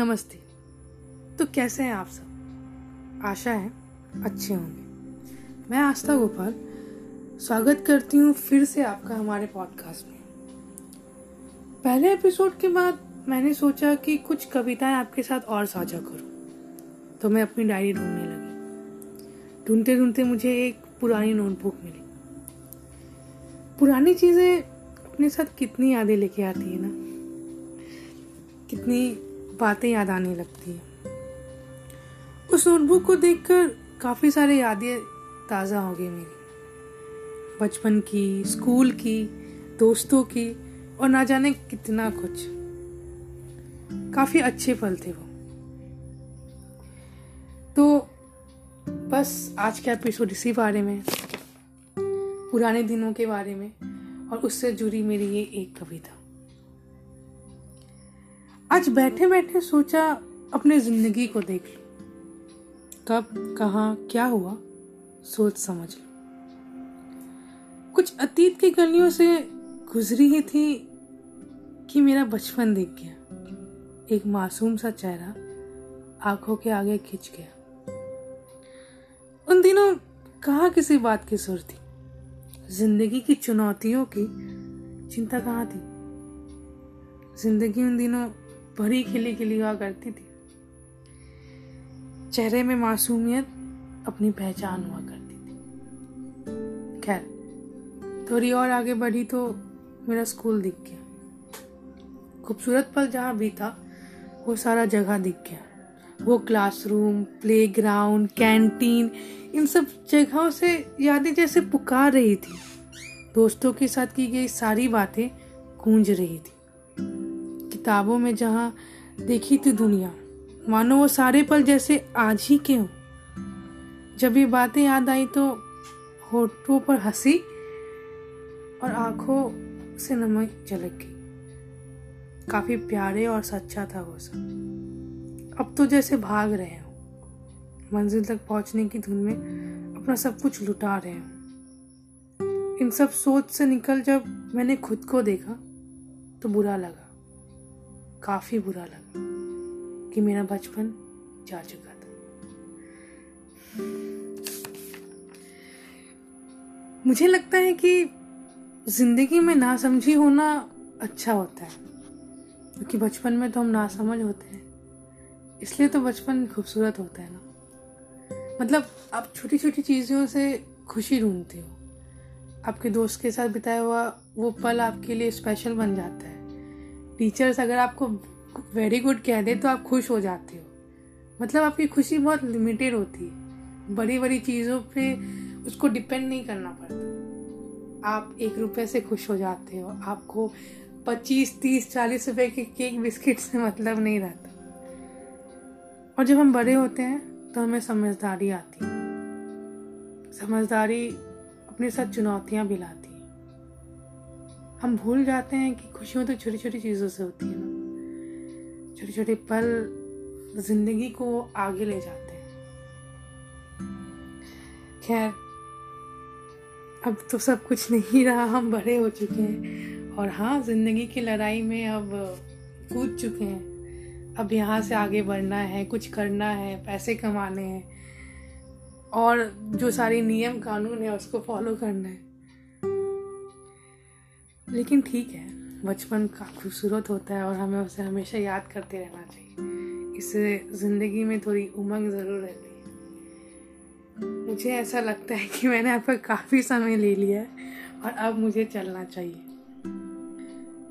नमस्ते। तो कैसे हैं आप सब? आशा है अच्छे होंगे। मैं आस्था गोपाल, स्वागत करती हूँ फिर से आपका हमारे पॉडकास्ट में। पहले एपिसोड के बाद मैंने सोचा कि कुछ कविताएँ आपके साथ और साझा करूँ तो मैं अपनी डायरी ढूँढने लगी। ढूंढते ढूंढते मुझे एक पुरानी नोटबुक मिली। पुरानी चीज़ें अपने साथ कितनी यादें लेके आती है ना? कितनी बातें याद आने लगती है। उस नोटबुक को देखकर काफ़ी सारे यादें ताज़ा हो गई मेरी। बचपन की स्कूल की, दोस्तों की और ना जाने कितना कुछ। काफ़ी अच्छे पल थे वो। तो बस आज का एपिसोड इसी बारे में, पुराने दिनों के बारे में और उससे जुड़ी मेरी ये एक कविता। आज बैठे बैठे सोचा अपने ज़िंदगी को देख लो। कब, कहा, क्या हुआ, सोच समझ लो। कुछ अतीत की गलियों से गुजरी ही थी कि मेरा बचपन दिख गया। एक मासूम सा चेहरा आँखों के आगे खिंच गया। उन दिनों कहा किसी बात की सुर थी? ज़िंदगी की चुनौतियों की चिंता कहाँ थी? ज़िंदगी उन दिनों भरी खिली खिली हुआ करती थी। चेहरे में मासूमियत अपनी पहचान हुआ करती थी। खैर, थोड़ी और आगे बढ़ी तो मेरा स्कूल दिख गया। खूबसूरत पल जहाँ भी था, वो सारा जगह दिख गया। वो क्लासरूम प्लेग्राउंड कैंटीन इन सब जगहों से यादें जैसे पुकार रही थी। दोस्तों के साथ की गई सारी बातें गूंज रही थी। किताबों में जहाँ देखी थी दुनिया। मानो वो सारे पल जैसे आज ही के हों। जब ये बातें याद आई तो होठों पर हँसी और आँखों से नमक झलक गई। काफ़ी प्यारे और सच्चा था वो सब। अब तो जैसे भाग रहे हो। मंजिल तक पहुँचने की धुन में अपना सब कुछ लुटा रहे हो। इन सब सोच से निकल जब मैंने खुद को देखा तो बुरा लगा। काफ़ी बुरा लगा कि मेरा बचपन जा चुका था। मुझे लगता है कि ज़िंदगी में ना समझी होना अच्छा होता है, क्योंकि बचपन में तो हम ना समझ होते हैं। इसलिए तो बचपन खूबसूरत होता है ना। मतलब आप छोटी छोटी चीज़ों से खुशी ढूंढते हो। आपके दोस्त के साथ बिताया हुआ वो पल आपके लिए स्पेशल बन जाता है। टीचर्स अगर आपको वेरी गुड कह दे तो आप खुश हो जाते हो। मतलब आपकी खुशी बहुत लिमिटेड होती है। बड़ी बड़ी चीज़ों पे उसको डिपेंड नहीं करना पड़ता। आप एक रुपए से खुश हो जाते हो। आपको पच्चीस, तीस, चालीस रुपए के केक बिस्किट से मतलब नहीं रहता। और जब हम बड़े होते हैं तो हमें समझदारी आती है। समझदारी अपने साथ चुनौतियाँ भी लाती हम भूल जाते हैं कि खुशियाँ तो छोटी छोटी चीज़ों से होती है। ना छोटे छोटे पल ज़िंदगी को आगे ले जाते हैं। खैर, अब तो सब कुछ नहीं रहा, हम बड़े हो चुके हैं। और हाँ ज़िंदगी की लड़ाई में अब कूद चुके हैं। अब यहाँ से आगे बढ़ना है, कुछ करना है, पैसे कमाने हैं। और जो सारे नियम कानून है, उसको फॉलो करना है। लेकिन ठीक है, बचपन का खूबसूरत होता है और हमें उसे हमेशा याद करते रहना चाहिए। इससे ज़िंदगी में थोड़ी उमंग ज़रूर रहती है। मुझे ऐसा लगता है कि मैंने आपका काफ़ी समय ले लिया है और अब मुझे चलना चाहिए।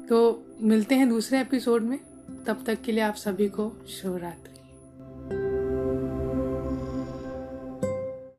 तो मिलते हैं दूसरे एपिसोड में। तब तक के लिए आप सभी को शुभ रात्रि